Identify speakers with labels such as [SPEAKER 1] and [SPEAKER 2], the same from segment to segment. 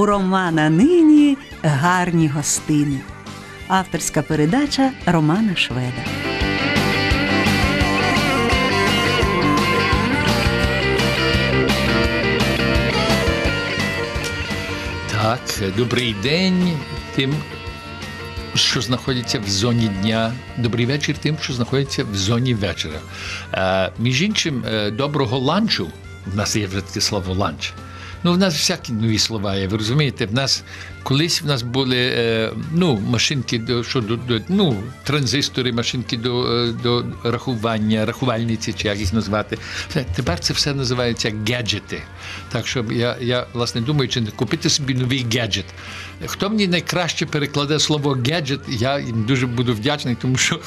[SPEAKER 1] у Романа нині гарні гостини. Авторська передача Романа Шведа.
[SPEAKER 2] Так, добрий день тим, що знаходяться в зоні дня. Добрий вечір тим, що знаходяться в зоні вечора. Е, між іншим, е, доброго ланчу. В нас є вже таке слово ланч. Ну, в нас всякі нові слова є. Ви розумієте, в нас колись в нас були е, ну, машинки до що до, до ну, транзистори, машинки до, е, до рахування, рахувальниці, чи як їх назвати. Тепер це все називається гаджети. Так що я, я власне думаю, чи не купити собі новий гаджет. Хто мені найкраще перекладе слово гаджет, я їм дуже буду вдячний, тому що.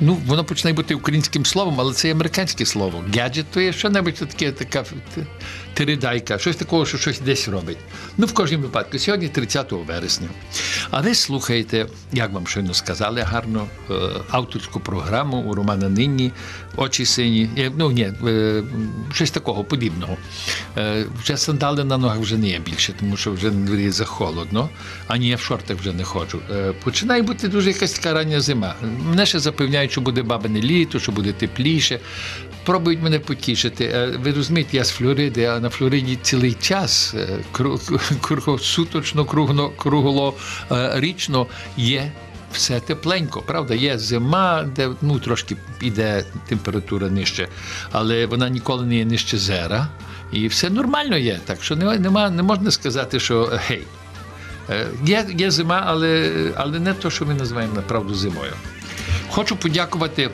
[SPEAKER 2] Ну, воно починає бути українським словом, але це є американське слово. Гаджет то є що-небудь таке, така теридайка, щось такого, що щось десь робить. Ну, в кожному випадку, сьогодні 30 вересня. А ви слухаєте, як вам щойно сказали, гарно е, авторську програму у Романа Нині, очі сині. Ну, ні, е, щось такого подібного. Е, Вже сандали на ногах вже не є більше, тому що вже на дворі захолодно, ані я в шортах вже не ходжу. Е, Починає бути дуже якась така рання зима. Мене ще запевняють, що буде бабине літо, що буде тепліше. Пробують мене потішити. Ви розумієте, я з Флориди, а на Флориді цілий час е, кру- круглосуточно, кругло, круглорічно є все тепленько. Правда, є зима, де ну, трошки піде температура нижче, але вона ніколи не є нижче зера. І все нормально є. Так що нема, не можна сказати, що е, гей. Е, Є, є зима, але, але не то, що ми називаємо направду зимою. Хочу подякувати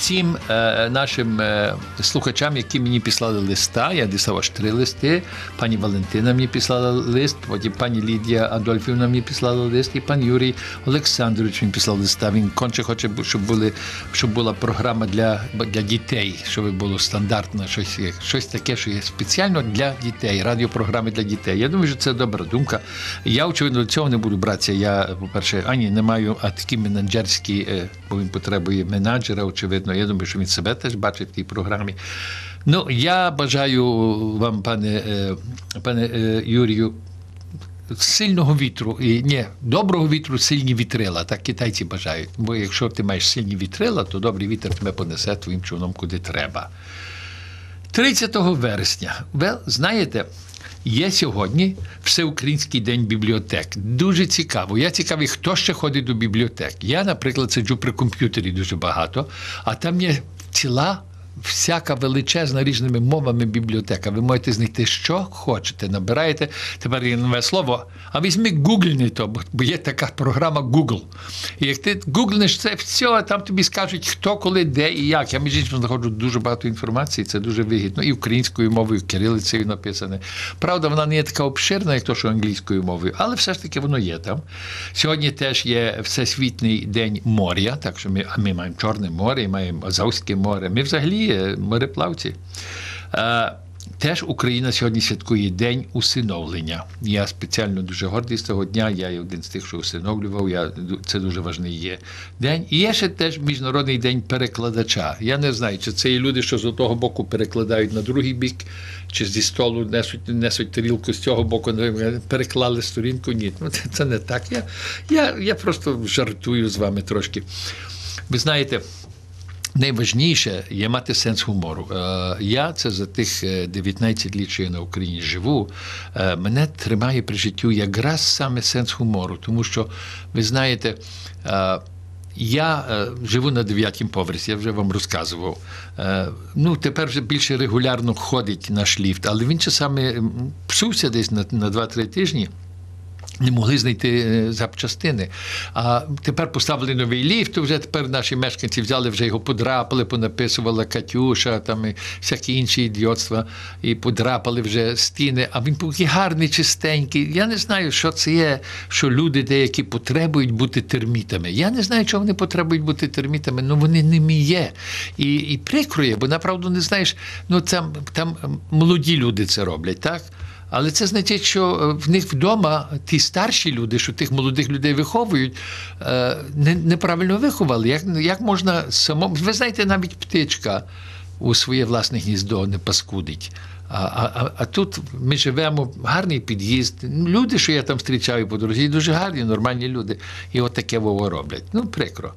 [SPEAKER 2] всім е, нашим е, слухачам, які мені писали листа. Я дістав аж три листи. Пані Валентина мені писала лист, потім пані Лідія Адольфівна мені писала лист, і пан Юрій Олександрович мені писав листа. Він конче хоче, щоб, були, щоб була програма для, для дітей, щоб було стандартно щось, щось таке, що є спеціально для дітей, радіопрограми для дітей. Я думаю, що це добра думка. Я, очевидно, до цього не буду братися. Я, по-перше, ані не маю а такі менеджерські, е, бо він потребує менеджера, очевидно. Я думаю, що він себе теж бачить в тій програмі. Ну, я бажаю вам, пане, е, пане е, Юрію, сильного вітру і ні, доброго вітру, сильні вітрила. Так китайці бажають. Бо якщо ти маєш сильні вітрила, то добрий вітер тебе понесе твоїм човном куди треба. 30 вересня. Ви знаєте, є сьогодні Всеукраїнський день бібліотек. Дуже цікаво. Я цікавий, хто ще ходить до бібліотек. Я, наприклад, сиджу при комп'ютері дуже багато, а там є ціла. Всяка величезна різними мовами бібліотека. Ви можете знайти, що хочете, набираєте. Тепер є нове слово. А візьми гугльни то, бо- є така програма Google. І як ти гуглнеш це все, там тобі скажуть, хто, коли, де і як. Я між іншим знаходжу дуже багато інформації, це дуже вигідно. І українською мовою, кирилицею написане. Правда, вона не є така обширна, як то, що англійською мовою, але все ж таки воно є там. Сьогодні теж є Всесвітній день моря, так що ми, ми маємо Чорне море, і маємо Азовське море. Ми взагалі е, мореплавці. Е, Теж Україна сьогодні святкує День усиновлення. Я спеціально дуже гордий з цього дня. Я є один з тих, що усиновлював. Я, це дуже важний є день. І є ще теж Міжнародний день перекладача. Я не знаю, чи це є люди, що з одного боку перекладають на другий бік, чи зі столу несуть, несуть тарілку з цього боку, переклали сторінку. Ні, ну, це, це не так. Я, я, я просто жартую з вами трошки. Ви знаєте. Найважніше є мати сенс гумору. Е, Я це за тих е, 19 літ, що я на Україні живу. е, Мене тримає при життю якраз саме сенс гумору, тому що ви знаєте. е, Я е, живу на дев'ятому поверсі, я вже вам розказував. Е, ну, тепер вже більше регулярно ходить наш ліфт, але він часами псувся десь на 2-3 тижні не могли знайти е, запчастини. А тепер поставили новий ліфт, вже тепер наші мешканці взяли, вже його подрапали, понаписувала Катюша, там і всякі інші ідіотства, і подрапали вже стіни. А він був гарний, чистенький. Я не знаю, що це є, що люди деякі потребують бути термітами. Я не знаю, чого вони потребують бути термітами, але вони ними є. І, і прикро є, бо направду не знаєш, ну там, там молоді люди це роблять, так? Але це значить, що е, в них вдома ті старші люди, що тих молодих людей виховують, е, не- неправильно виховали. Як, як можна самому. Ви знаєте, навіть птичка. у своє власне гніздо не паскудить. А, а, а тут ми живемо, гарний під'їзд. Люди, що я там зустрічаю по дорозі, дуже гарні, нормальні люди. І от таке вово роблять. Ну, прикро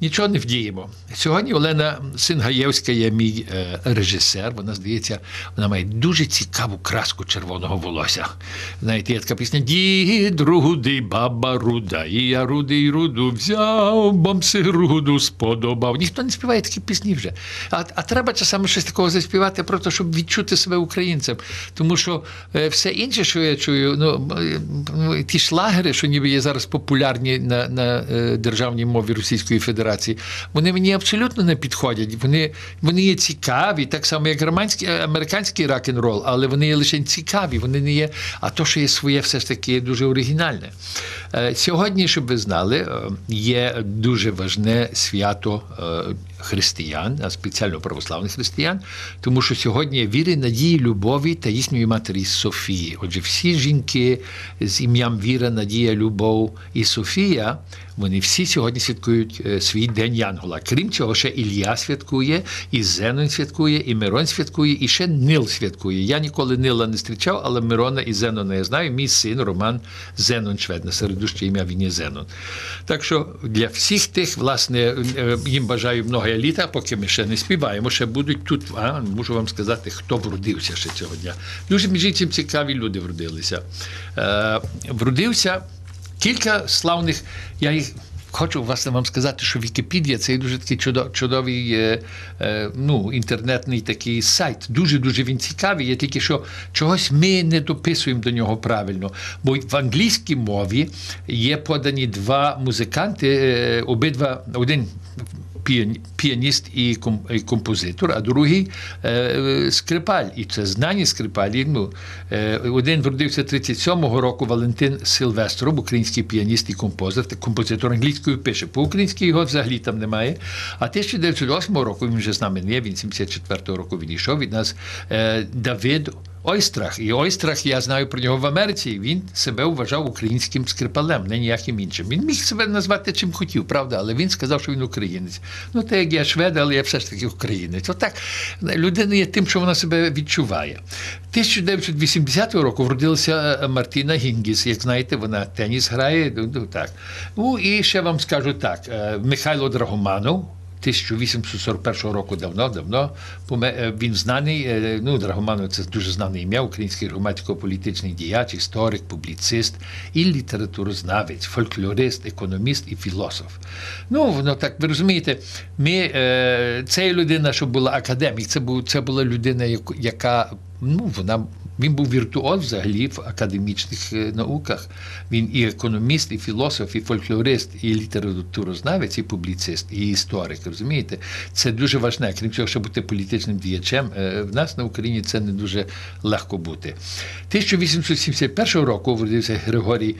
[SPEAKER 2] нічого не вдіємо. Сьогодні Олена Сингаєвська є мій е, режисер. Вона здається, вона має дуже цікаву краску червоного волосся. Знаєте, є така пісня Дід руди, баба руда, і я рудий руду взяв, бомси руду сподобав. Ніхто не співає такі пісні вже. А а треба часами щось такого заспівати, просто щоб відчути себе українцем. Тому що е, все інше, що я чую, ну, ну ті шлагери, що ніби є зараз популярні на, на е, державній мові Російської Федерації федерації, вони мені абсолютно не підходять. Вони вони є цікаві, так само, як романський, американський рок-н-рол, але вони є лише цікаві, вони не є. А то, що є своє, все ж таки дуже оригінальне. Е, сьогодні, щоб ви знали, е, є дуже важне свято е, християн, а спеціально православних християн, тому що сьогодні віри, надії, любові та їхньої матері Софії. Отже, всі жінки з ім'ям Віра, Надія, Любов і Софія, вони всі сьогодні святкують свій день Янгола. Крім цього, ще Ілля святкує, і Зенон святкує, і Мирон святкує, і ще Нил святкує. Я ніколи Нила не зустрічав, але Мирона і Зенона я знаю. Мій син Роман Зенон Швед, на середуще ім'я він є Зенон. Так що для всіх тих, власне, їм бажаю много літа, поки ми ще не співаємо, ще будуть тут. А можу вам сказати, хто вродився ще цього дня. Дуже між іншим цікаві люди вродилися. Е, Вродився кілька славних. Я їх. Хочу власне вам сказати, що Вікіпедія це дуже такий чудовий е, е, ну, інтернетний такий сайт. Дуже дуже він цікавий. Є тільки що чогось ми не дописуємо до нього правильно. Бо в англійській мові є подані два музиканти, е, обидва один піаніст і композитор, а другий е, скрипаль. І це знані скрипалі. Ну, е, Один вродився 37-го року Валентин Сильвестров, український піаніст і композитор, композитор англійською пише. По-українськи його взагалі там немає. А 1908 року він вже з нами не, він 74-го року відійшов від нас е, Давид. Ойстрах. І Ойстрах, я знаю про нього в Америці. Він себе вважав українським скрипалем, не ніяким іншим. Він міг себе назвати чим хотів, правда, але він сказав, що він українець. Ну, те, як я швед, але я все ж таки українець. Отак людина є тим, що вона себе відчуває. 1980 року вродилася е, Мартіна Гінгіс. Як знаєте, вона теніс грає. Ну, так. Ну і ще вам скажу так: е, Михайло Драгоманов. 1841 року давно-давно е, він знаний. Е, ну, Драгоманов це дуже знане ім'я, український громадсько-політичний діяч, історик, публіцист і літературознавець, фольклорист, економіст і філософ. Ну, воно так, ви розумієте, ми, е, це людина, що була академік, це була людина, яка ну, вона він був віртуоз взагалі в академічних е, науках. Він і економіст, і філософ, і фольклорист, і літературознавець, і публіцист, і історик. Розумієте? Це дуже важне. Крім цього, щоб бути політичним діячем. Е, в нас на Україні це не дуже легко бути. 1871 року вродився Григорій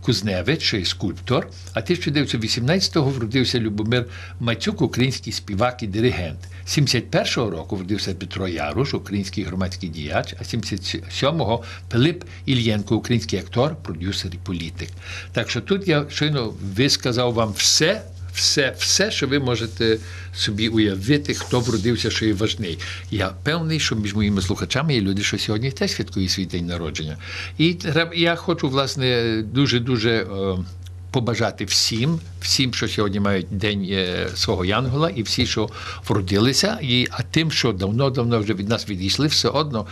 [SPEAKER 2] Кузневич, що є скульптор, а 1918-го вродився Любомир Мацюк, український співак і диригент. 71-го року вродився Петро Яруш, український громадський діяч, а 77-го Пилип Ільєнко, український актор, продюсер і політик. Так що тут я щойно висказав вам все. Все, все, що ви можете собі уявити, хто вродився, що є важний. Я певний, що між моїми слухачами є люди, що сьогодні теж святкують свій день народження. І я хочу, власне, дуже дуже побажати всім, всім, що сьогодні мають день е, свого Янгола, і всі, що вродилися, і а тим, що давно-давно вже від нас відійшли, все одно.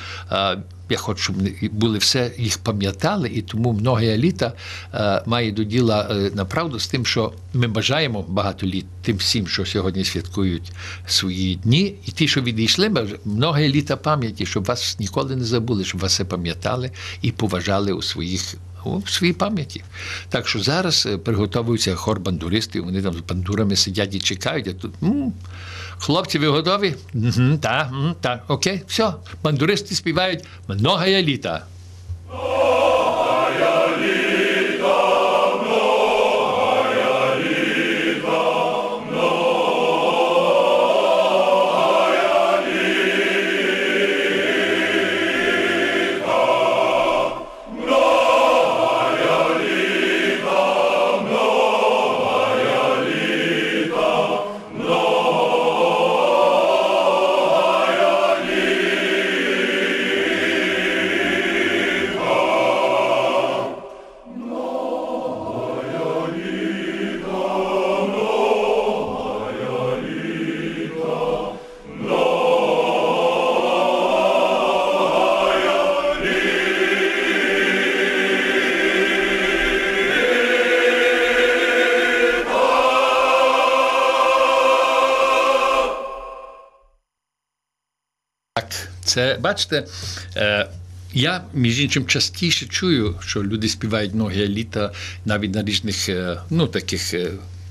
[SPEAKER 2] Я хочу, щоб були все їх пам'ятали, і тому многе літа е, має до діла е, направду з тим, що ми бажаємо багато літ тим всім, що сьогодні святкують свої дні, і ті, що відійшли, многе літа пам'яті, щоб вас ніколи не забули, щоб вас все пам'ятали і поважали у своїх у своїй пам'яті. Так що зараз е, приготовується хор бандуристів, вони там з бандурами сидять і чекають. а тут м-м, Хлопці, ви готові? Так, так, окей, все. Бандуристи співають многая літа. Це бачите. Е, я, між іншим, частіше чую, що люди співають ноги літа навіть на різних е, ну, таких е,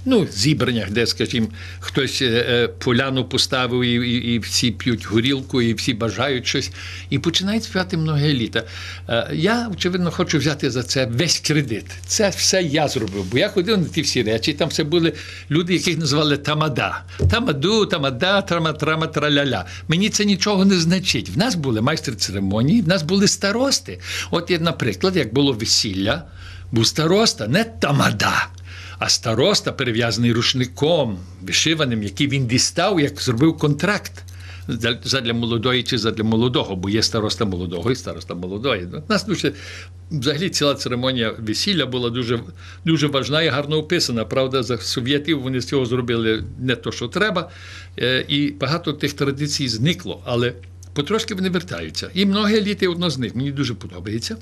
[SPEAKER 2] ну, зібраннях, де, скажімо, хтось е, е, поляну поставив, і, і, і всі п'ють горілку, і всі бажають щось, і починають співати многі літа. Е, Я, очевидно, хочу взяти за це весь кредит. Це все я зробив, бо я ходив на ті всі речі, там все були люди, яких називали тамада. Тамаду, тамада, трама, трама, траляля. Мені це нічого не значить. В нас були майстри церемонії, в нас були старости. От, наприклад, як було весілля, був староста, не тамада. А староста, перев'язаний рушником, вишиваним, який він дістав, як зробив контракт для- задля молодої чи задля молодого, бо є староста молодого і староста молодої. Ну, нас дуже взагалі ціла церемонія весілля була дуже, дуже важна і гарно описана. Правда, за совєтів вони з цього зробили не то, що треба, е, і багато тих традицій зникло, але потрошки вони вертаються. І многі літи одно з них мені дуже подобається.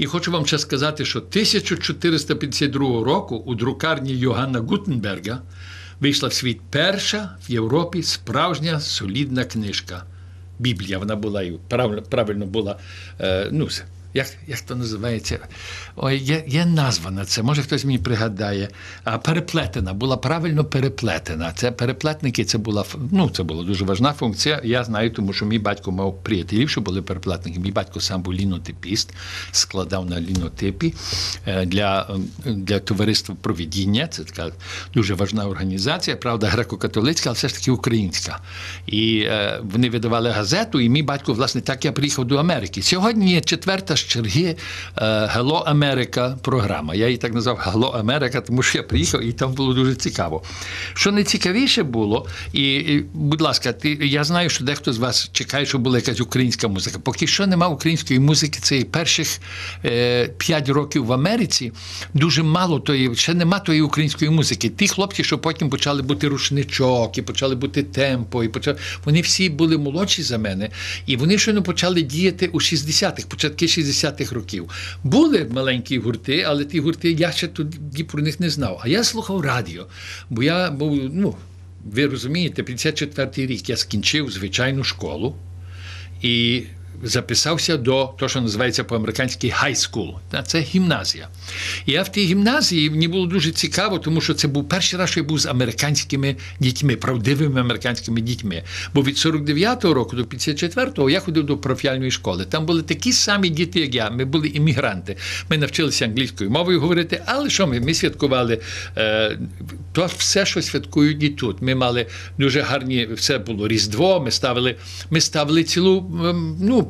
[SPEAKER 2] І хочу вам ще сказати, що 1452 року у друкарні Йоганна Гутенберга вийшла в світ перша в Європі справжня солідна книжка. Біблія. Вона була і правильно, була. Е, ну, як, як то називається? Ой, є, є назва на це, може хтось мені пригадає. А переплетена, була правильно переплетена. Це переплетники, це була ну, це була дуже важна функція. Я знаю, тому що мій батько мав приятелів, що були переплетники. Мій батько сам був лінотипіст, складав на лінотипі е, для, е, для товариства провідіння. Це така дуже важна організація, правда, греко-католицька, але все ж таки українська. І е, вони видавали газету, і мій батько, власне, так я приїхав до Америки. Сьогодні є четверта з черги е, Hello America програма. Я її так назвав Hello America, тому що я приїхав і там було дуже цікаво. Що найцікавіше було, і, і будь ласка, ти, я знаю, що дехто з вас чекає, щоб була якась українська музика. Поки що нема української музики, це перших е, років в Америці дуже мало тої, ще нема тої української музики. Ті хлопці, що потім почали бути рушничок, і почали бути темпо, і почали, вони всі були молодші за мене, і вони щойно почали діяти у 60-х, початки 60-х років. Були маленькі гурти, але ті гурти я ще тоді про них не знав. А я слухав радіо, бо я був, ну, ви розумієте, 54-й рік я скінчив звичайну школу і записався до того, що називається по-американськи high school. Це гімназія. І я в тій гімназії мені було дуже цікаво, тому що це був перший раз, що я був з американськими дітьми, правдивими американськими дітьми. Бо від 49-го року до 54-го я ходив до профільної школи. Там були такі самі діти, як я. Ми були іммігранти. Ми навчилися англійською мовою говорити, але що ми? Ми святкували е, то все, що святкують і тут. Ми мали дуже гарні, все було Різдво. Ми ставили, ми ставили цілу ну.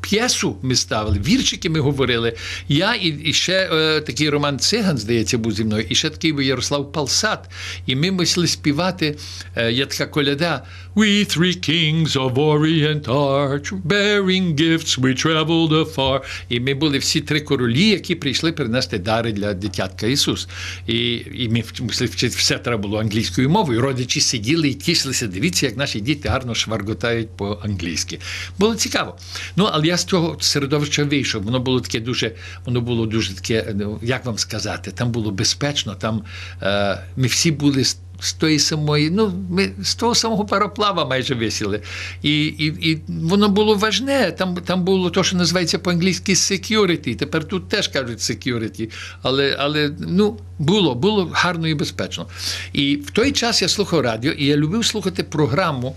[SPEAKER 2] П'єсу ми ставили, вірчики ми говорили. Я і, і ще е, такий Роман Циган, здається, був зі мною, і ще такий був Ярослав Палсат. І ми мусили співати. Е, є така коляда. We three kings of Orient Arch, bearing gifts, we traveled afar. І ми були всі три королі, які прийшли принести дари для дитятка Ісус. І, і ми мусили вчити все треба було англійською мовою. Родичі сиділи і тішилися. Дивіться, як наші діти гарно шварготають по-англійськи. Було цікаво. Ну, але я з цього середовища вийшов. Воно було таке дуже, воно було дуже таке, ну, як вам сказати, там було безпечно, там е, ми всі були. З- тої самої, ну ми з того самого пароплава майже висіли. І, і, і воно було важне. Там, там було те, що називається по-англійськи security. Тепер тут теж кажуть security. Але, але ну, було, було гарно і безпечно. І в той час я слухав радіо, і я любив слухати програму,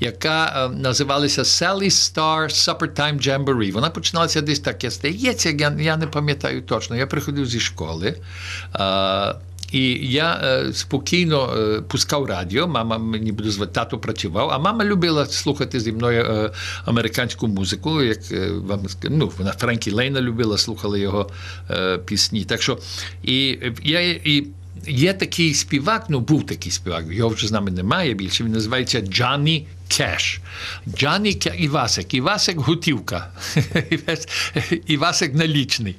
[SPEAKER 2] яка е, називалася Sally Star Suppertime Jamboree. Вона починалася десь так, я здається, я, я не пам'ятаю точно. Я приходив зі школи. Е, і я е, спокійно е, пускав радіо. Мама мені буде звати, тато працював, а мама любила слухати зі мною е, американську музику. Як е, вам ну, вона Френкі Лейна любила, слухала його е, пісні. Так що і е, я і. Є такий співак, ну був такий співак, його вже з нами немає більше. Він називається Джанні Кеш. Джанні Кеш Івасик. Івасик готівка. Івасик налічний.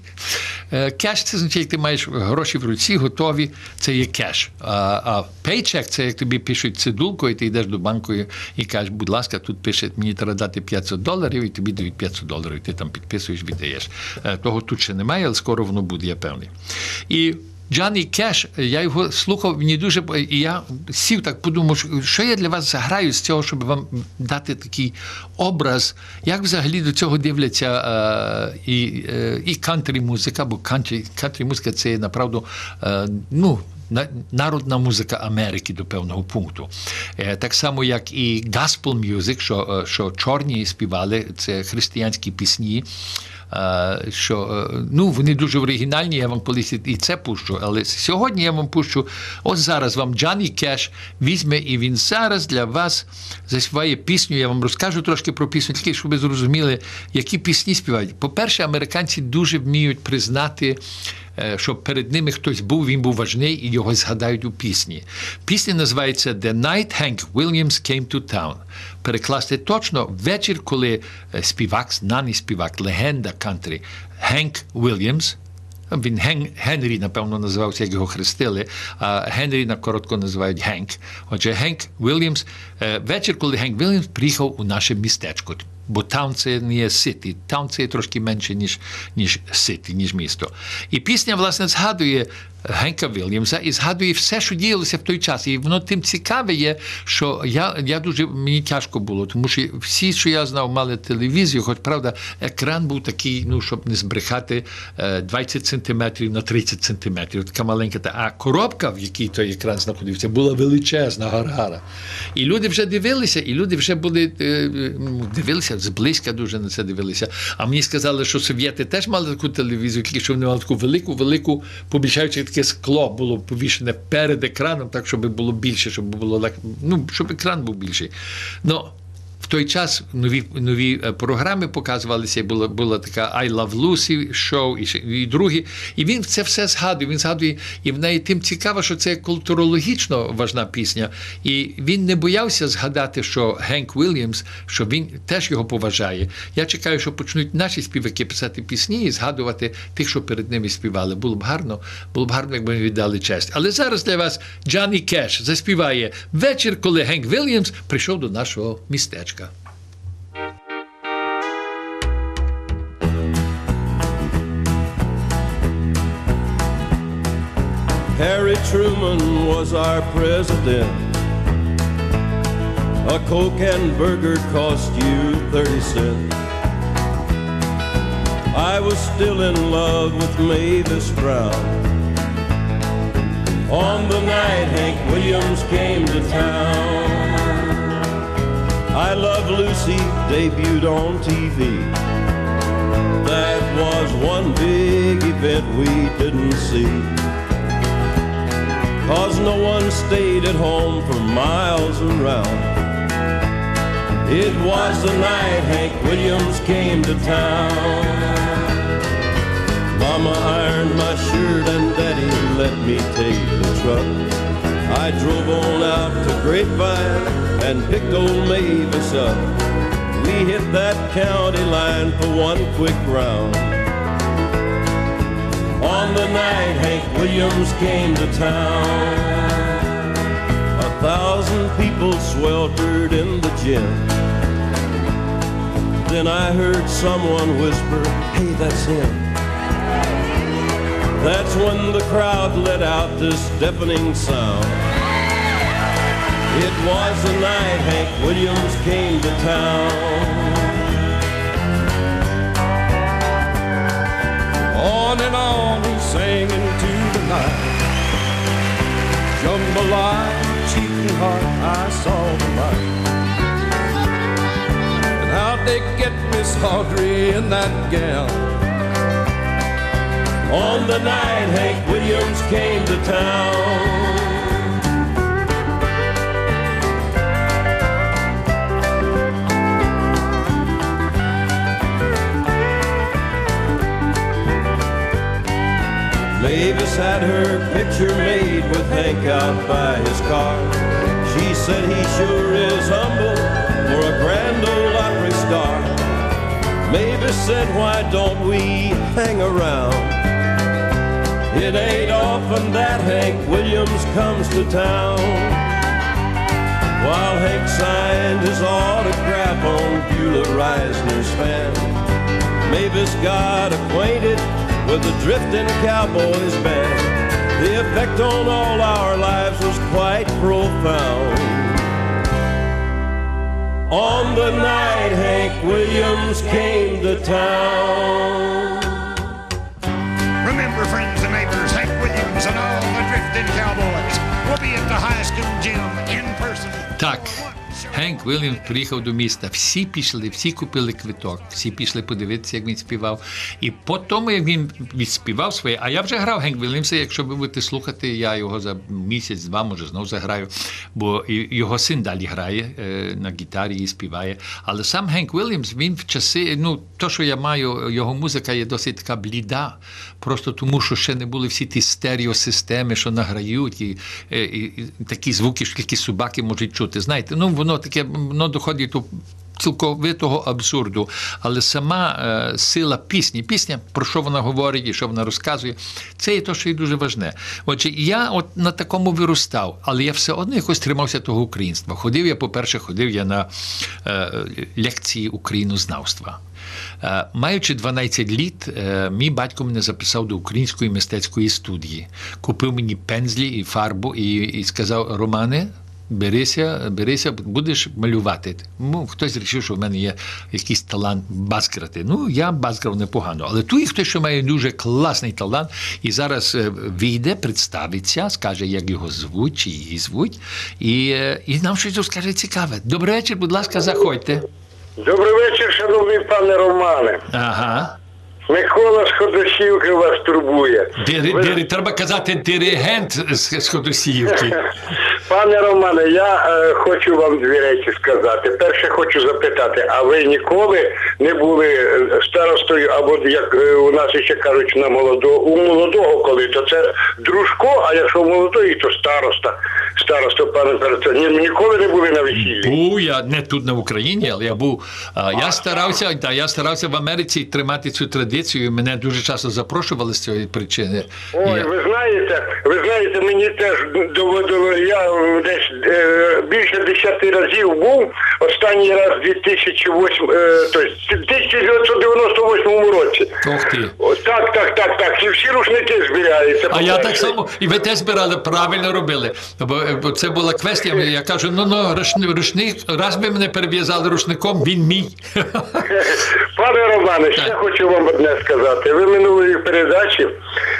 [SPEAKER 2] Е, Кеш це як ти маєш гроші в руці, готові, це є кеш. А, paycheck це як тобі пишуть цидулку, і ти йдеш до банку і, кажеш, будь ласка, тут пише, мені треба дати 500 доларів, і тобі дають 500 доларів, ти там підписуєш, віддаєш. Е, Того тут ще немає, але скоро воно буде, я певний. І Джанні Кеш, я його слухав, мені дуже і я сів так, подумав, що я для вас заграю з цього, щоб вам дати такий образ, як взагалі до цього дивляться е, і е, і кантрі музика, бо кантрі, музика це направду е, ну. Народна музика Америки до певного пункту. Так само, як і gospel music, що що чорні співали, це християнські пісні що ну, вони дуже оригінальні, я вам колись і це пущу. Але сьогодні я вам пущу, ось зараз вам Джанні Кеш візьме, і він зараз для вас заспіває пісню. Я вам розкажу трошки про пісню, тільки щоб ви зрозуміли, які пісні співають. По-перше, американці дуже вміють признати. Щоб перед ними хтось був, він був важний і його згадають у пісні. Пісня називається The Night Hank Williams Came to Town перекласти точно вечір, коли е, співак, знаний співак, легенда кантрі Генк Вільямс. Він Ген, Генрі, напевно, називався, як його хрестили, а Генрі на коротко називають Генк. Отже, Генк Вільямс, е, вечір, коли Генк Вільямс приїхав у наше містечко. Бо таун це не є ситі, таун це є трошки менше, ніж ніж ситі, ніж місто. І пісня, власне, згадує Генка Вільямса і згадує все, що діялося в той час. І воно тим цікаве є, що я я дуже мені тяжко було, тому що всі, що я знав, мали телевізію, хоч правда, екран був такий, ну щоб не збрехати 20 е, сантиметрів на 30 сантиметрів. Така маленька. А коробка, в якій той екран знаходився, була величезна гаргара. І люди вже дивилися, і люди вже були дивилися зблизька дуже на це дивилися. А мені сказали, що совєти теж мали таку телевізію, тільки що вони мали таку велику, велику, побільшаючи таке скло було повішене перед екраном, так щоб було більше, щоб було ну, щоб екран був більший. Ну, в той час нові нові е, програми показувалися. Була була така I Love Lucy шоу і і другі. І він це все згадує. Він згадує, і в неї тим цікаво, що це культурологічно важна пісня. І він не боявся згадати, що Генк Вільямс, що він теж його поважає. Я чекаю, що почнуть наші співаки писати пісні і згадувати тих, що перед ними співали. Було б гарно, було б гарно, якби ми віддали честь. Але зараз для вас Джанні Кеш заспіває вечір, коли Генк Вільямс прийшов до нашого містечка.
[SPEAKER 3] Harry Truman was our president. A Coke and burger cost you 30 cents. I was still in love with Mavis Brown. On the night Hank Williams came to town. I Love Lucy debuted on TV. That was one big event we didn't see. Cause no one stayed at home for miles around. It was the night Hank Williams came to town. Mama ironed my shirt and Daddy let me take the truck. I drove on out to Grapevine and picked old Mavis up. We hit that county line for one quick round. On the night Hank Williams came to town, a thousand people sweltered in the gym. Then I heard someone whisper, hey, that's him. That's when the crowd let out this deafening sound. It was the night Hank Williams came to town. On and on he sang into the night. Jambalaya, cheating heart, I saw the light. And how'd they get Miss Audrey in that gown? On the night Hank Williams came to town. Mavis had her picture made with Hank out by his car. She said he sure is humble for a grand old opera star. Mavis said, why don't we hang around? It ain't often that Hank Williams comes to town. While Hank signed his autograph on Beulah Reisner's fan, Mavis got acquainted with the drifting cowboy's band. The effect on all our lives was quite profound. On the night Hank Williams came to town.
[SPEAKER 4] Remember, friends and neighbors, Hank Williams and all the drifting cowboys. We'll be at the high school gym in person.
[SPEAKER 2] Tuck. Генк Вільямс приїхав до міста. Всі пішли, всі купили квиток, всі пішли подивитися, як він співав. І по тому, як він відспівав своє, а я вже грав Генк Вільямса, якщо ви будете слухати, я його за місяць-два, може, знову заграю, бо його син далі грає е, на гітарі і співає. Але сам Генк Вільямс, він в часи, ну, то, що я маю, його музика є досить така бліда, просто тому, що ще не були всі ті стереосистеми, що награють, і, і, і такі звуки, що тільки собаки можуть чути. Знаєте, ну воно таке, воно доходить до цілковитого абсурду. Але сама е, сила пісні, пісня, про що вона говорить і що вона розказує, це є те, що є дуже важне. Отже, я от на такому виростав, але я все одно якось тримався того українства. Ходив я, по-перше, ходив я на е, лекції українознавства. Е, Маючи 12 літ, е, мій батько мене записав до української мистецької студії. Купив мені пензлі і фарбу і, і сказав: Романе, берися, берися, будеш малювати. Ну, хтось вирішив, що в мене є якийсь талант баскрати. Ну, я баскрав непогано. Але тут є хтось, що має дуже класний талант, і зараз е, вийде, представиться, скаже, як його звуть чи її звуть, і, е, і нам щось розкаже цікаве. Добрий вечір, будь ласка, заходьте.
[SPEAKER 5] Добрий вечір, шановний пане Романе.
[SPEAKER 2] Ага.
[SPEAKER 5] Микола з Ходосівки вас турбує.
[SPEAKER 2] Дири,
[SPEAKER 5] Ви-
[SPEAKER 2] дири, треба казати диригент з, Ходосіївки.
[SPEAKER 5] Пане Романе, я е, хочу вам дві речі сказати. Перше хочу запитати, а ви ніколи не були е, старостою, або як е, у нас ще кажуть на молодого, у молодого коли, то це дружко, а якщо молодої, то староста. Староста, пане Перце, ні, ніколи не були на весіллі.
[SPEAKER 2] Був я не тут на Україні, але я був. а, Я старався, та я старався в Америці тримати цю традицію. Мене дуже часто запрошували з цієї причини.
[SPEAKER 5] Ой,
[SPEAKER 2] Я-
[SPEAKER 5] ви знаєте, ви знаєте, мені теж доводило, я е, десь е, більше десяти разів був. Останній раз 2008, е, тобто в 1998 році.
[SPEAKER 2] Ох ти.
[SPEAKER 5] О, так, так, так, так. І всі рушники збираються.
[SPEAKER 2] А я так само, і ви теж збирали, правильно робили. Бо, бо це була квестія. Я кажу: ну ну рушник, рушник, раз ви мене перев'язали рушником, він мій.
[SPEAKER 5] Пане Романе, ще хочу вам одне сказати. Ви минулої передачі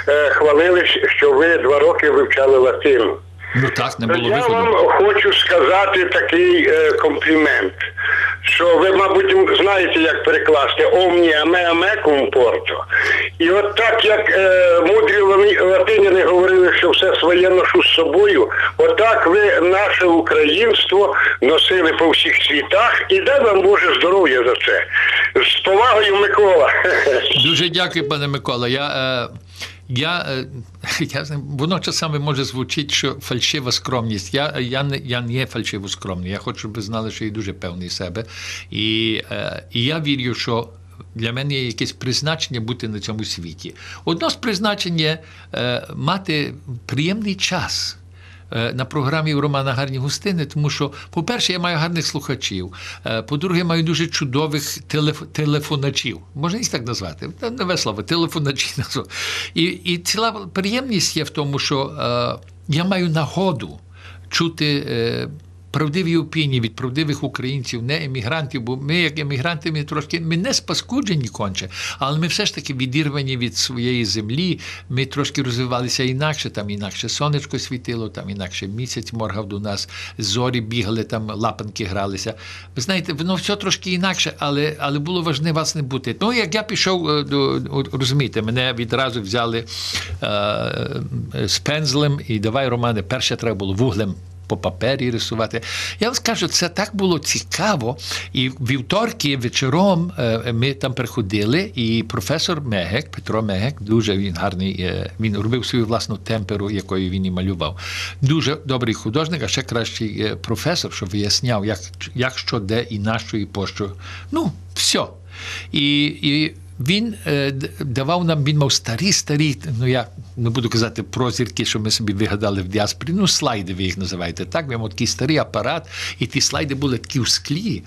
[SPEAKER 5] е, хвалили, що ви два роки вивчали латину.
[SPEAKER 2] Ну так, не було
[SPEAKER 5] Я
[SPEAKER 2] виходу.
[SPEAKER 5] вам хочу сказати такий е, комплімент, що ви, мабуть, знаєте, як перекласти омні аме аме porto». І от так, як е, мудрі латиняни говорили, що все своє ношу з собою, отак ви наше українство носили по всіх світах, і дай вам Боже здоров'я за це. З повагою, Микола.
[SPEAKER 2] Дуже дякую, пане Микола. Я, е, я, е, я воно часами може звучить, що фальшива скромність. Я, я, не, я не є фальшиво скромний. Я хочу, щоб ви знали, що я дуже певний себе. І, е, і я вірю, що. Для мене є якесь призначення бути на цьому світі. Одно з призначень є е, мати приємний час е, на програмі Романа Гарні гостини, тому що, по-перше, я маю гарних слухачів. е, По-друге, маю дуже чудових телеф- телефоначів. Можна їх так назвати? Нове слово, телефоначі назву. І, і ціла приємність є в тому, що е, я маю нагоду чути. Е, Правдиві опінії від правдивих українців, не емігрантів, бо ми, як емігранти, ми трошки ми не спаскуджені конче, але ми все ж таки відірвані від своєї землі. Ми трошки розвивалися інакше, там інакше сонечко світило, там інакше місяць моргав до нас, зорі бігали, там лапанки гралися. Ви знаєте, воно все трошки інакше, але, але було важне вас не бути. Ну, як я пішов е, до розумієте, мене відразу взяли е, з пензлем, і давай, Романе, перше треба було вуглем по папері рисувати. Я вам скажу, це так було цікаво. І вівторки вечором е, ми там приходили, і професор Мегек, Петро Мегек, дуже він гарний, е, він робив свою власну темперу, якою він і малював. Дуже добрий художник, а ще кращий е, професор, що виясняв, як, як що, де і на що, і пощо. Ну, все. І, і він е, давав нам, він мав старі, старі, ну я не буду казати про зірки, що ми собі вигадали в діаспорі, ну слайди ви їх називаєте. Так, він мав такий старий апарат, і ті слайди були такі в склі.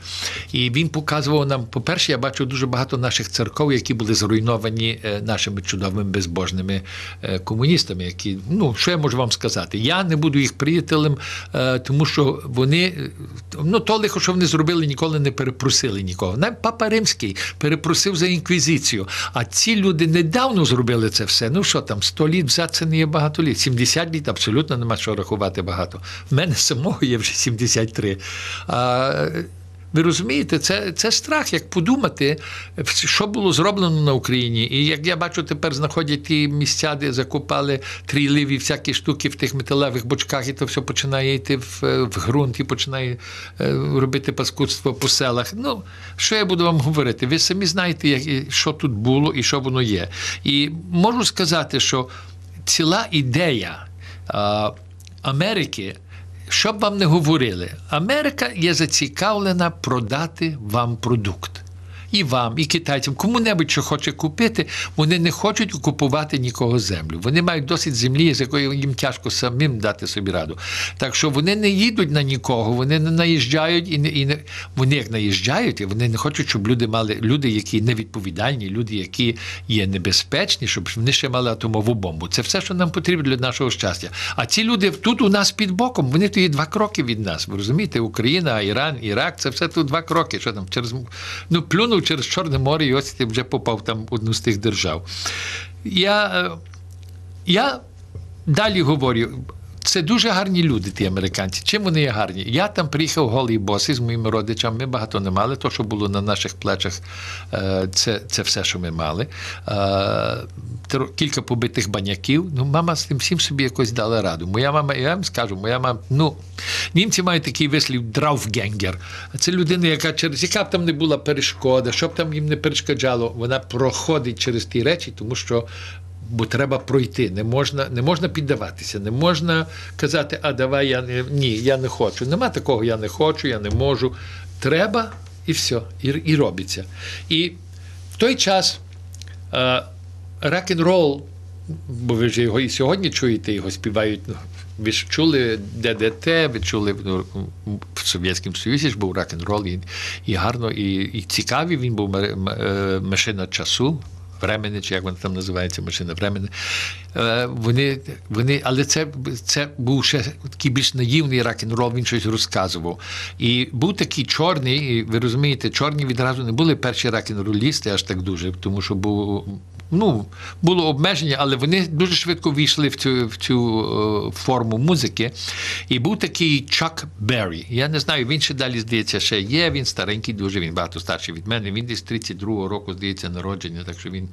[SPEAKER 2] І він показував нам, по-перше, я бачу дуже багато наших церков, які були зруйновані е, нашими чудовими безбожними е, комуністами, які, ну, що я можу вам сказати? Я не буду їх приятелем, тому що вони, ну, то лихо, що вони зробили, ніколи не перепросили нікого. Навіть Папа Римський перепросив за інквізицію. А ці люди недавно зробили це все. Ну що там, 100 літ взяти це не є багато літ. 70 літ абсолютно нема що рахувати багато. В мене самого є вже 73. А, ви розумієте, це, це страх, як подумати, що було зроблено на Україні. І як я бачу, тепер знаходять ті місця, де закопали трійливі всякі штуки в тих металевих бочках, і то все починає йти в, в ґрунт і починає е, робити паскудство по селах. Ну, що я буду вам говорити? Ви самі знаєте, як, що тут було і що воно є. І можу сказати, що ціла ідея а, Америки. Що б вам не говорили, Америка є зацікавлена продати вам продукт. І вам, і китайцям, кому-небудь, що хоче купити, вони не хочуть купувати нікого землю. Вони мають досить землі, з якою їм тяжко самим дати собі раду. Так що вони не їдуть на нікого, вони не наїжджають і не і не вони як наїжджають, і вони не хочуть, щоб люди мали люди, які невідповідальні, люди, які є небезпечні, щоб вони ще мали атомову бомбу. Це все, що нам потрібно для нашого щастя. А ці люди тут у нас під боком, вони то є два кроки від нас. Ви розумієте, Україна, Іран, Ірак, це все тут два кроки. Що там через ну плюнув через Чорне море, і ось вже попав там в одну з тих держав. Я, е, я далі говорю. Це дуже гарні люди, ті американці. Чим вони є гарні? Я там приїхав голий босий з моїми родичами. Ми багато не мали. То, що було на наших плечах, е, це, це все, що ми мали. Е, Кілька побитих баняків. Ну, мама з тим всім собі якось дала раду. Моя мама, я вам скажу, моя мама, ну, німці мають такий вислів драуфгенгер. Це людина, яка через яка б там не була перешкода, що б там їм не перешкоджало, вона проходить через ті речі, тому що бо треба пройти. Не можна, не можна піддаватися, не можна казати, а давай я не ні, я не хочу. Нема такого, я не хочу, я не можу. Треба і все, і, і робиться. І в той час е, рок-н-рол, бо ви ж його і сьогодні чуєте, його співають. ну, Ви ж чули ДДТ, ви чули ну, в Совєтському Союзі ж був рок-н-рол і, і гарно, і, і цікавий він був е, машина часу. Времени, чи як вона там називається, машина времени. Е, Вони, вони, але це, це був ще такий більш наївний рок-н-рол, він щось розказував. І був такий чорний, і ви розумієте, чорні відразу не були перші рок-н-ролісти аж так дуже, тому що був. Ну, було обмеження, але вони дуже швидко війшли в цю, в цю е, форму музики. І був такий Чак Беррі. Я не знаю, він ще далі, здається, ще є. Він старенький, дуже він багато старший від мене. Він десь 32-го року, здається, народження, так що він,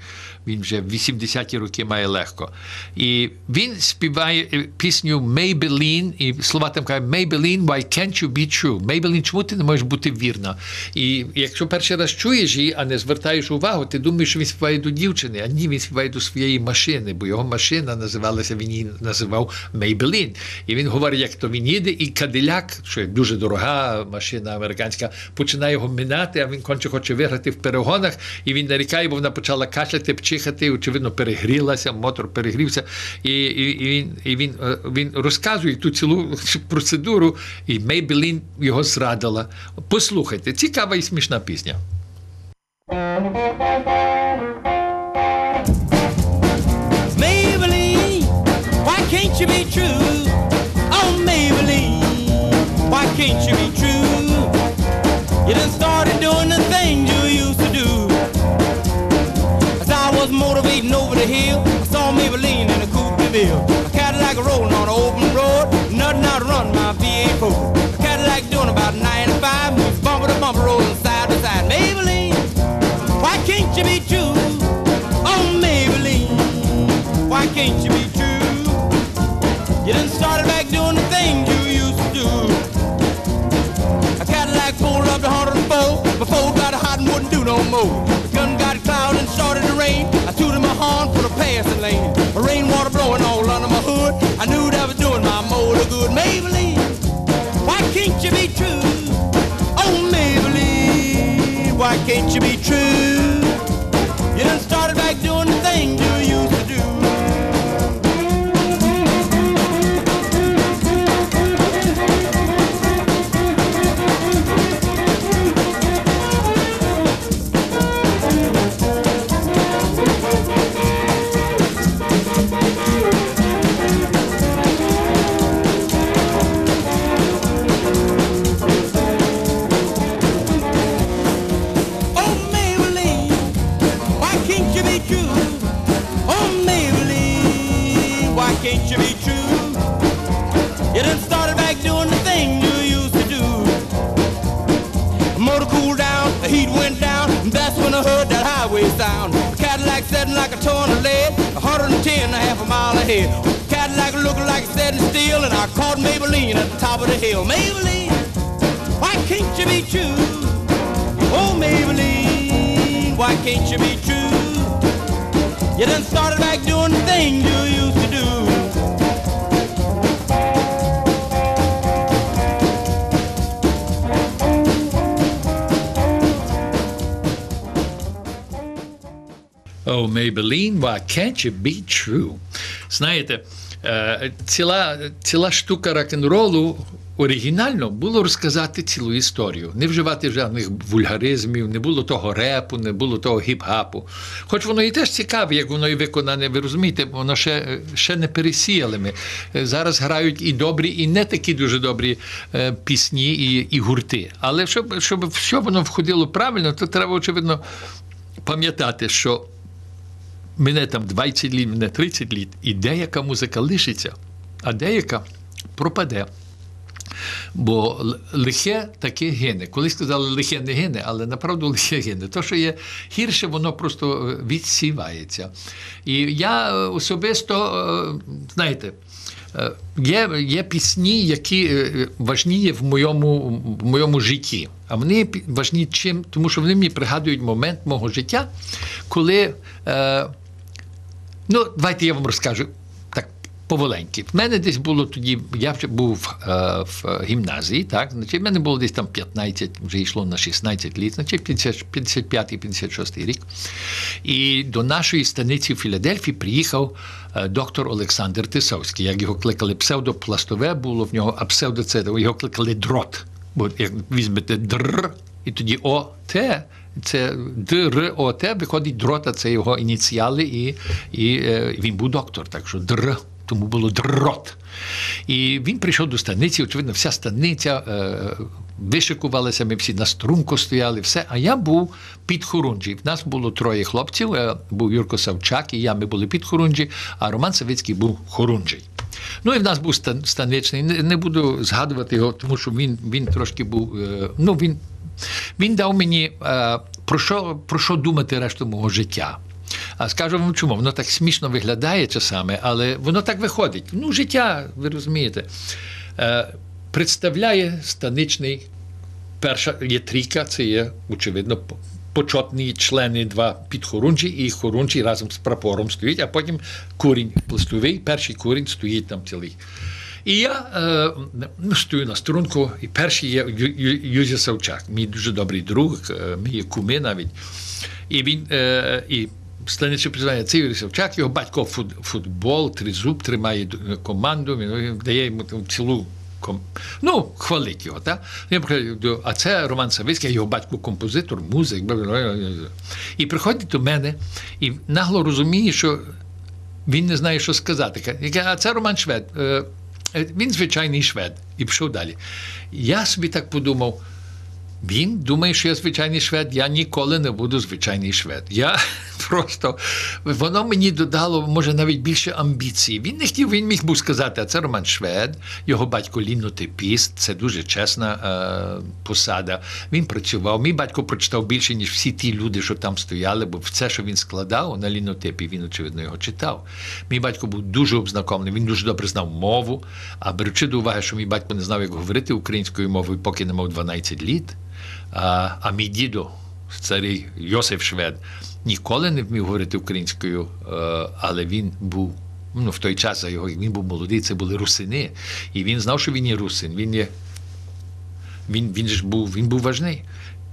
[SPEAKER 2] він вже в 80-ті роки має легко. І він співає е, пісню Maybelline, і слова там кажуть Maybelline, why can't you be true? Maybelline, чому ти не можеш бути вірна? І якщо перший раз чуєш її, а не звертаєш увагу, ти думаєш, що він співає до дівчини, а ні, він співає до своєї машини, бо його машина називалася, він її називав Maybelline. І він говорить, як то він їде, і кадиляк, що дуже дорога машина американська, починає його минати, а він конче хоче виграти в перегонах, і він нарікає, бо вона почала кашляти, пчихати, очевидно, перегрілася, мотор перегрівся. І, і, і, він, і він, е, він розказує ту цілу процедуру, і Maybelline його зрадила. Послухайте, цікава і смішна пісня.
[SPEAKER 6] Maybelline, can't you be true? Oh, Maybelline, why can't you be true? You done started doing the things you used to do. As I was motivating over the hill, I saw Maybelline in a coupe de ville. A Cadillac rolling on an open road, nothing out run my V8 Ford. A Cadillac doing about 95, moves bumper to bumper, rolling side to side. More. The gun got cloud and started to rain. I tooted my horn for the passing lane. A rainwater blowing all under my hood. I knew that I was doing my motor good. Maybelline, why can't you be true? Oh, Maybelline, why can't you be true? You done started back doing the you used do. Oh, highway sound. Cadillac setting like a ton of lead, 110 and a half a mile ahead. Cadillac looking like it's setting steel, and I caught Maybelline at the top of the hill. Maybelline, why can't you be true? Oh, Maybelline, why can't you be true? You done started
[SPEAKER 2] Maybelline, why can't you be true? Знаєте, е, ціла, ціла штука рок-н-ролу оригінально було розказати цілу історію, не вживати жодних вульгаризмів, не було того репу, не було того гіп-гапу. Хоч воно і теж цікаве, як воно і виконане, ви розумієте, воно ще, ще не пересіяли ми. Е, Зараз грають і добрі, і не такі дуже добрі е, пісні і, і гурти. Але щоб, щоб все воно входило правильно, то треба, очевидно, пам'ятати, що мене там 20 літ, мене 30 літ, і деяка музика лишиться, а деяка пропаде. Бо лихе таке гине. Колись сказали, лихе не гине, але направду лихе гине. То, що є гірше, воно просто е, відсівається. І я е, особисто, е, знаєте, є, є пісні, які важні є в моєму, в моєму житті. А вони важні чим? Тому що вони мені пригадують момент мого життя, коли. Ну, давайте я вам розкажу так поволеньки. В мене десь було тоді, я вже був е, в гімназії, так, значить, в мене було десь там 15, вже йшло на 16 літ, значить 55-56 рік. І до нашої станиці в Філадельфії приїхав е, доктор Олександр Тисовський, як його кликали псевдопластове було в нього, а псевдо його кликали дрот. Бо як візьмете др, і тоді О, Т, це Д, О, виходить дрота, це його ініціали, і, і е, він був доктор, так що др, тому було дрот. І він прийшов до станиці, очевидно, вся станиця е, вишикувалася, ми всі на струнку стояли, все. А я був під Хорунжі. В нас було троє хлопців, е, був Юрко Савчак, і я ми були під Хорунжі, а Роман Савицький був Хорунжий. Ну і в нас був стан- станичний. Не, не буду згадувати його, тому що він, він трошки був. е, Ну, він, він дав мені е, про, що, про що думати решту мого життя. А скажу вам чому, воно так смішно виглядає часами, але воно так виходить. Ну, життя, ви розумієте, е, представляє станичний перша є це є, очевидно, по- почетні члени два підхорунжі, і хорунжі разом з прапором стоїть, а потім курінь пластовий, перший курінь стоїть там цілий. І я е, ну, стою на струнку, і перший є Ю- Ю- Савчак, мій дуже добрий друг, е, мій куми навіть. І він е, і станичний призвання це Юрій Савчак, його батько фут, футбол, тризуб, тримає команду, він дає йому цілу ком... Ну, хвалить його, так? Я А це Роман Савицький, його батько композитор, музик. І приходить до мене і нагло розуміє, що він не знає, що сказати. А це Роман Швед. Е, Він звичайний швед. І пішов далі. Я собі так подумав. Він думає, що я звичайний швед. Я ніколи не буду звичайний швед. Я просто воно мені додало, може, навіть більше амбіції. Він не хотів, він міг був сказати, а це Роман Швед, його батько лінотипіст, це дуже чесна е, посада. Він працював. Мій батько прочитав більше, ніж всі ті люди, що там стояли, бо все, що він складав на лінотипі, він, очевидно, його читав. Мій батько був дуже обзнакомлений, він дуже добре знав мову. А беручи до уваги, що мій батько не знав, як говорити українською мовою, поки не мав 12 літ. А, а мій дідо, старий Йосиф Швед, ніколи не вмів говорити українською, е, але він був. Ну, в той час за його він був молодий, це були русини. І він знав, що він є русин. Він є. Він, він ж був, він був важний.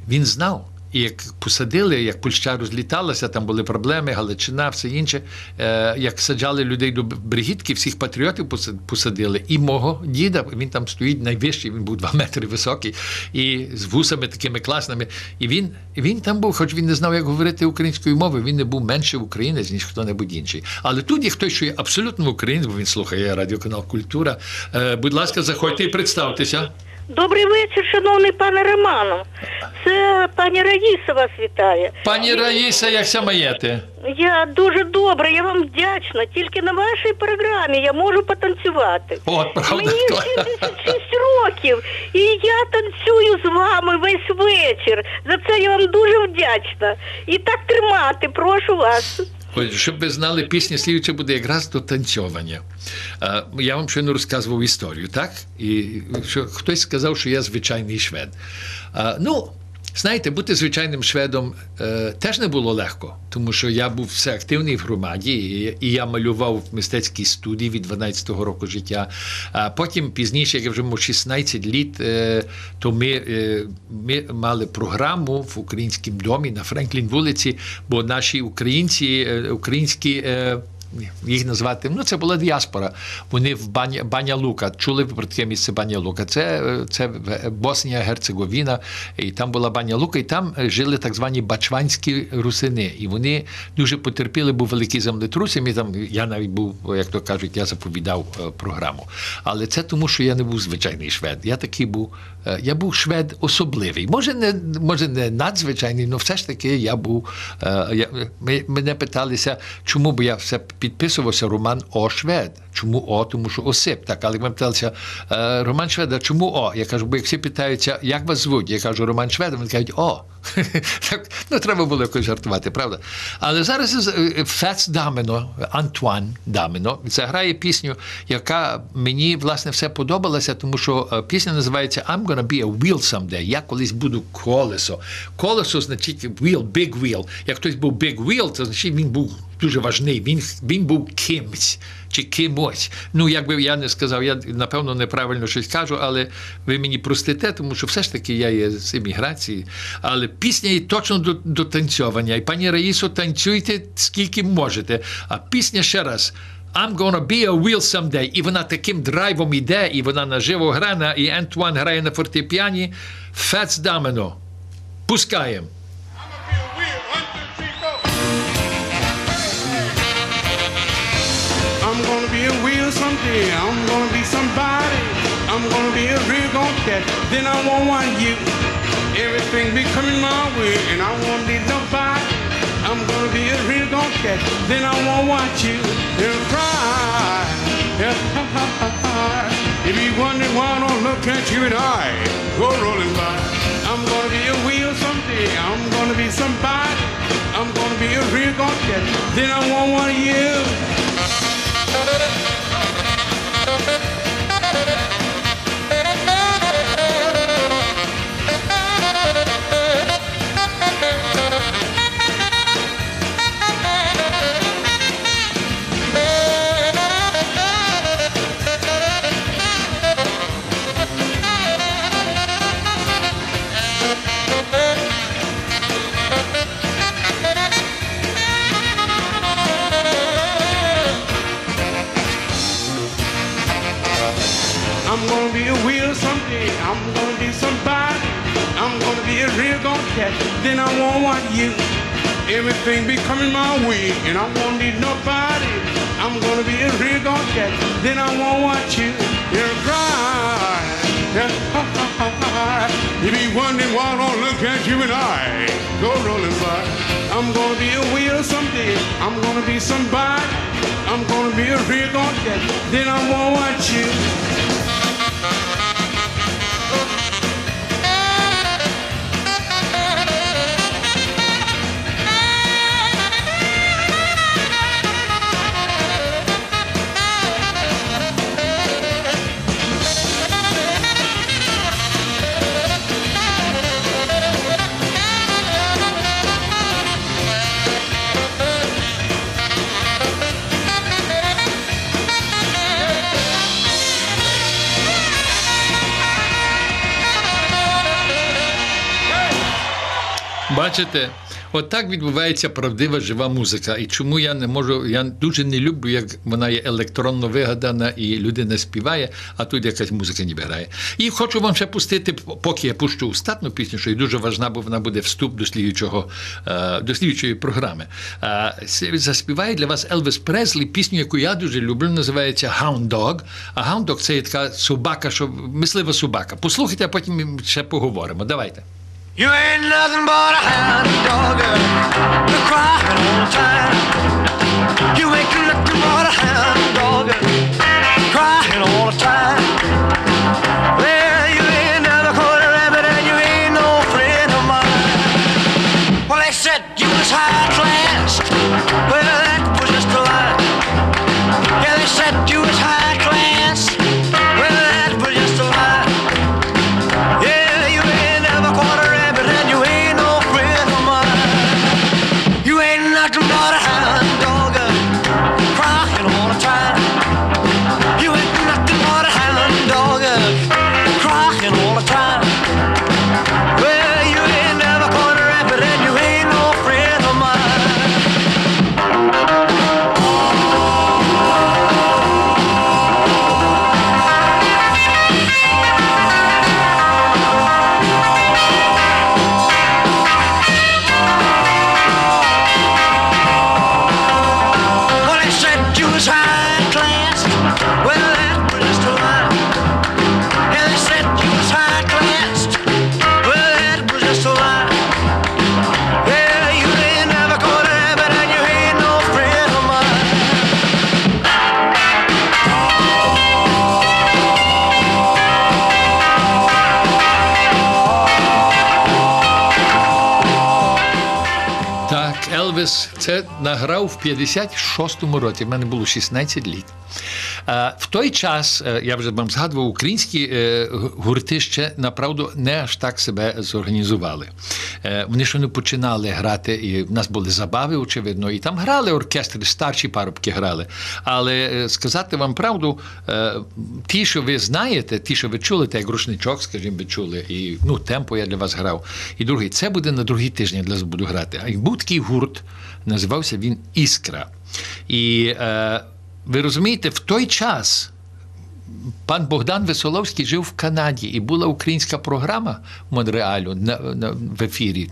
[SPEAKER 2] Він знав. І як посадили, як Польща розліталася, там були проблеми, Галичина, все інше. Е, як саджали людей до Бригітки, всіх патріотів посадили. І мого діда, він там стоїть найвищий, він був два метри високий, і з вусами такими класними. І він, він там був, хоч він не знав, як говорити українською мовою, він не був менше українець, ніж хто-небудь інший. Але тут є хтось, що є абсолютно українець, бо він слухає радіоканал Культура. Е, будь ласка, заходьте і представтеся.
[SPEAKER 7] Добрий вечір, шановний пане Роману. Це пані Раїса вас вітає.
[SPEAKER 2] Пані Раїса, як ся маєте?
[SPEAKER 7] Я дуже добре, я вам вдячна. Тільки на вашій програмі я можу потанцювати.
[SPEAKER 2] От, правда.
[SPEAKER 7] Мені 76 років, і я танцюю з вами весь вечір. За це я вам дуже вдячна. І так тримати, прошу вас.
[SPEAKER 2] Ось, щоб ви знали, пісня слідуюча буде якраз до танцьовання. Я вам щойно розказував історію, так? І що хтось сказав, що я звичайний швед. Ну, знаєте, бути звичайним шведом е, теж не було легко, тому що я був все активний в громаді, і, і я малював в мистецькій студії від 12-го року життя. А потім пізніше, як я вже мав 16 літ, е, то ми, е, ми мали програму в українському домі на Френклін вулиці, бо наші українці, е, українські. е, їх назвати, ну це була діаспора. Вони в Баня, Баня Лука. Чули про таке місце Баня Лука? Це, це Боснія, Герцеговіна, і там була Баня Лука, і там жили так звані бачванські русини. І вони дуже потерпіли, був великий землетрус, і там, я навіть був, як то кажуть, я заповідав е, програму. Але це тому, що я не був звичайний швед. Я такий був, е, я був швед особливий. Може, не, може, не надзвичайний, але все ж таки я був. е, Я, мене питалися, чому б я все підписувався Роман О. Швед. Чому О? Тому що Осип. Так, але ми питалися, е, Роман Швед, а чому О? Я кажу, бо як всі питаються, як вас звуть? Я кажу, Роман Швед, вони кажуть, О. так, ну, треба було якось жартувати, правда? Але зараз Фец Дамино, Антуан Дамино, заграє пісню, яка мені власне все подобалася, тому що е, пісня називається I'm gonna be a wheel someday. Я колись буду колесо. Колесо значить wheel, big wheel. Як хтось був big wheel, то значить він був дуже важний. Він, він був кимсь чи кимось. Ну, якби я не сказав, я напевно неправильно щось кажу, але ви мені простите, тому що все ж таки я є з еміграції. Але пісня є точно до, до танцьовання. І пані Раїсо, танцюйте скільки можете. А пісня ще раз. I'm gonna be a wheel someday. І вона таким драйвом іде, і вона наживо грана, і Ентуан грає на фортепіані. Фец Дамено. Пускаємо.
[SPEAKER 8] Someday. I'm gonna be somebody. I'm gonna be a real gon' cat. Then I won't want you. Everything be coming my way, and I won't need nobody. I'm gonna be a real gon' cat. Then I won't want you to cry. if you wondering why I don't look at you and I go rolling by. I'm gonna be a wheel someday. I'm gonna be somebody. I'm gonna be a real gon' cat. Then I won't want you. Música I'm gonna be a wheel someday. I'm gonna be somebody. I'm gonna be a real gon' cat. Then I won't want you. Everything be coming my way, and I won't need nobody. I'm gonna be a real gon' cat. Then I won't want you. You'll cry. you be wondering why I don't look at you and I go rolling by. I'm gonna be a wheel someday. I'm gonna be somebody. I'm gonna be a real gon' cat. Then I won't want you.
[SPEAKER 2] Бачите, от так відбувається правдива жива музика. І чому я не можу, я дуже не люблю, як вона є електронно вигадана і людина співає, а тут якась музика ніби грає. І хочу вам ще пустити, поки я пущу устатну пісню, що і дуже важна, бо вона буде вступ до слідчого, до слідчої програми. Е, Заспіває для вас Елвіс Преслі пісню, яку я дуже люблю, називається Hound Dog. А Hound Dog – це така собака, що мислива собака. Послухайте, а потім ще поговоримо. Давайте.
[SPEAKER 9] You ain't nothing but a hound dog, you're crying all the time. You ain't nothing but a hound dog, time.
[SPEAKER 2] Так, Елвіс це награв в 56-му році. В мене було 16 літ. В той час, е, я вже вам згадував, українські е, гурти ще направду не аж так себе зорганізували. Е, Вони ще не починали грати, і в нас були забави, очевидно, і там грали оркестри, старші парубки грали. Але сказати вам правду, ті, що ви знаєте, ті, що ви чули, так як рушничок, скажімо, ви чули, і ну, темпо я для вас грав. І другий, це буде на другий тиждень, для вас буду грати. А був такий гурт, називався він Іскра. І е, ви розумієте, в той час. Пан Богдан Весоловський жив в Канаді, і була українська програма Монреалю на, на, в ефірі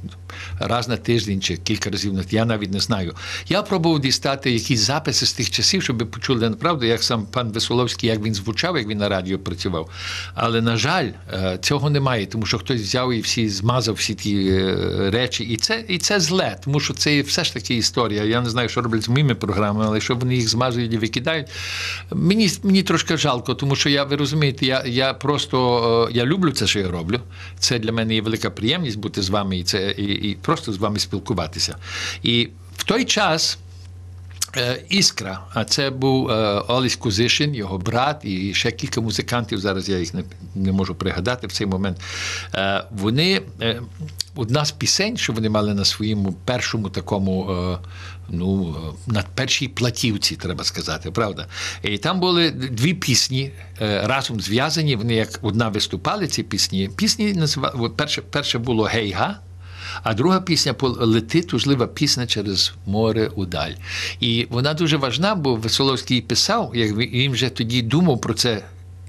[SPEAKER 2] раз на тиждень чи кілька разів на я навіть не знаю. Я пробував дістати якісь записи з тих часів, щоб почули направду, як сам пан Весоловський, як він звучав, як він на радіо працював. Але, на жаль, е, цього немає, тому що хтось взяв і всі змазав всі ті е, речі. І це, і це зле, тому що це все ж таки історія. Я не знаю, що роблять з моїми програмами, але якщо вони їх змазують і викидають, мені, мені трошки жалко, тому що я, ви розумієте, я, я просто е, я люблю це, що я роблю. Це для мене є велика приємність бути з вами і, це, і, і просто з вами спілкуватися. І в той час. Іскра, а це був Олесь Кузишин, його брат, і ще кілька музикантів. Зараз я їх не, не можу пригадати в цей момент. Вони одна з пісень, що вони мали на своєму першому такому, ну, на першій платівці, треба сказати, правда? І там були дві пісні разом зв'язані. Вони як одна виступали ці пісні. Пісні називали перше, перше було Гей-га. А друга пісня лети тужлива пісня через море удаль. І вона дуже важна, бо Веселовський писав, як він вже тоді думав про це,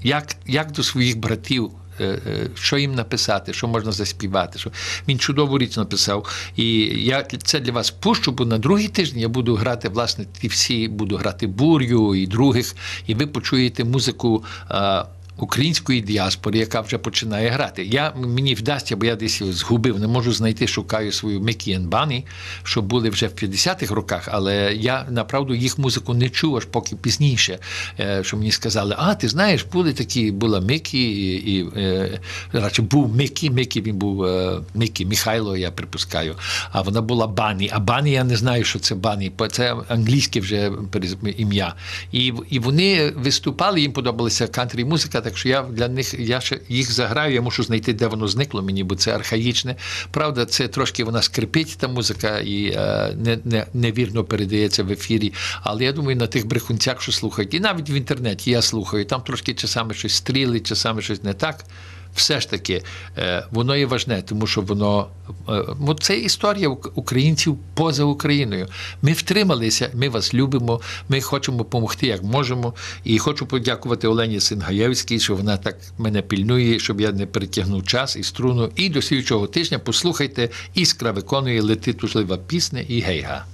[SPEAKER 2] як, як до своїх братів. е, е, Що їм написати, що можна заспівати. Що... Він чудову річ написав. І я це для вас пущу, бо на другий тиждень я буду грати, власне, ті всі буду грати бурю і других, і ви почуєте музику. а, української діаспори, яка вже починає грати. Я, мені вдасться, бо я десь згубив, не можу знайти, шукаю свою Мікі Бані, що були вже в 50-х роках, але я направду їх музику не чув, аж поки пізніше, е, що мені сказали, а ти знаєш, були такі, була Мікі, і, і е, радше був Мікі, Мікі, він був е, Мікі Михайло, я припускаю, а вона була Бані. А Бані я не знаю, що це Бані, це англійське вже ім'я. І, і вони виступали, їм подобалася кантрі музика, так що я для них я ще їх заграю, я мушу знайти, де воно зникло мені, бо це архаїчне. Правда, це трошки вона скрипить, та музика, і е, не, не, невірно передається в ефірі. Але я думаю, на тих брехунцях, що слухають, і навіть в інтернеті я слухаю, там трошки часами щось стріли, часами щось не так. Все ж таки е, воно є важне, тому що воно ну, це історія українців поза Україною. Ми втрималися, ми вас любимо, ми хочемо допомогти, як можемо. І хочу подякувати Олені Сингаєвській, що вона так мене пільнує, щоб я не перетягнув час і струну. І до слідчого тижня послухайте, іскра виконує лети тужлива пісня і гейга.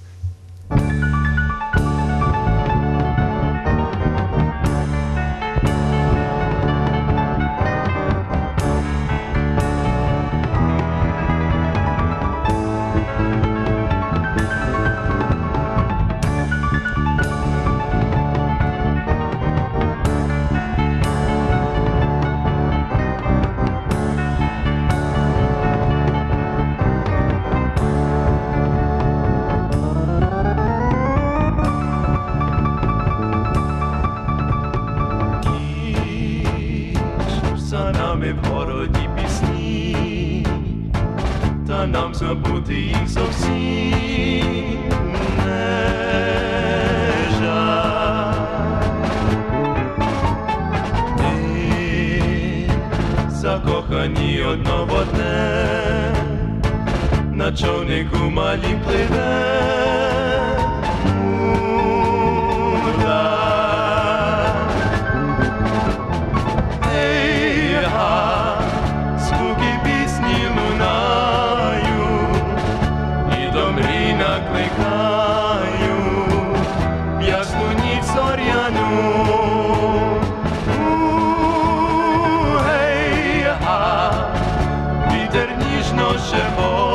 [SPEAKER 10] Вітер ніжно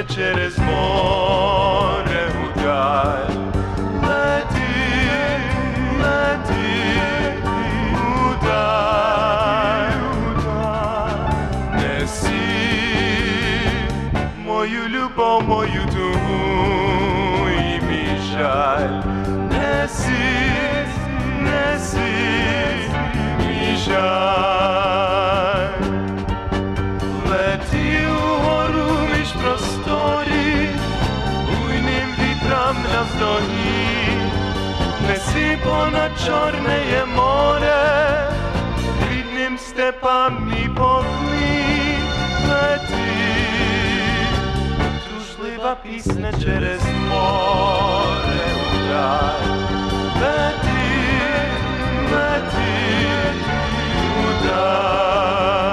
[SPEAKER 10] пісня через море гудаль. Летить, летить удаль, удаль. Неси мою любов, мою тугу і мій жаль. Неси, неси мій жаль. kako na črne je more, vidnim stepami potni pleti. Tušljiva pisne čez more v kraj, pleti, pleti v kraj.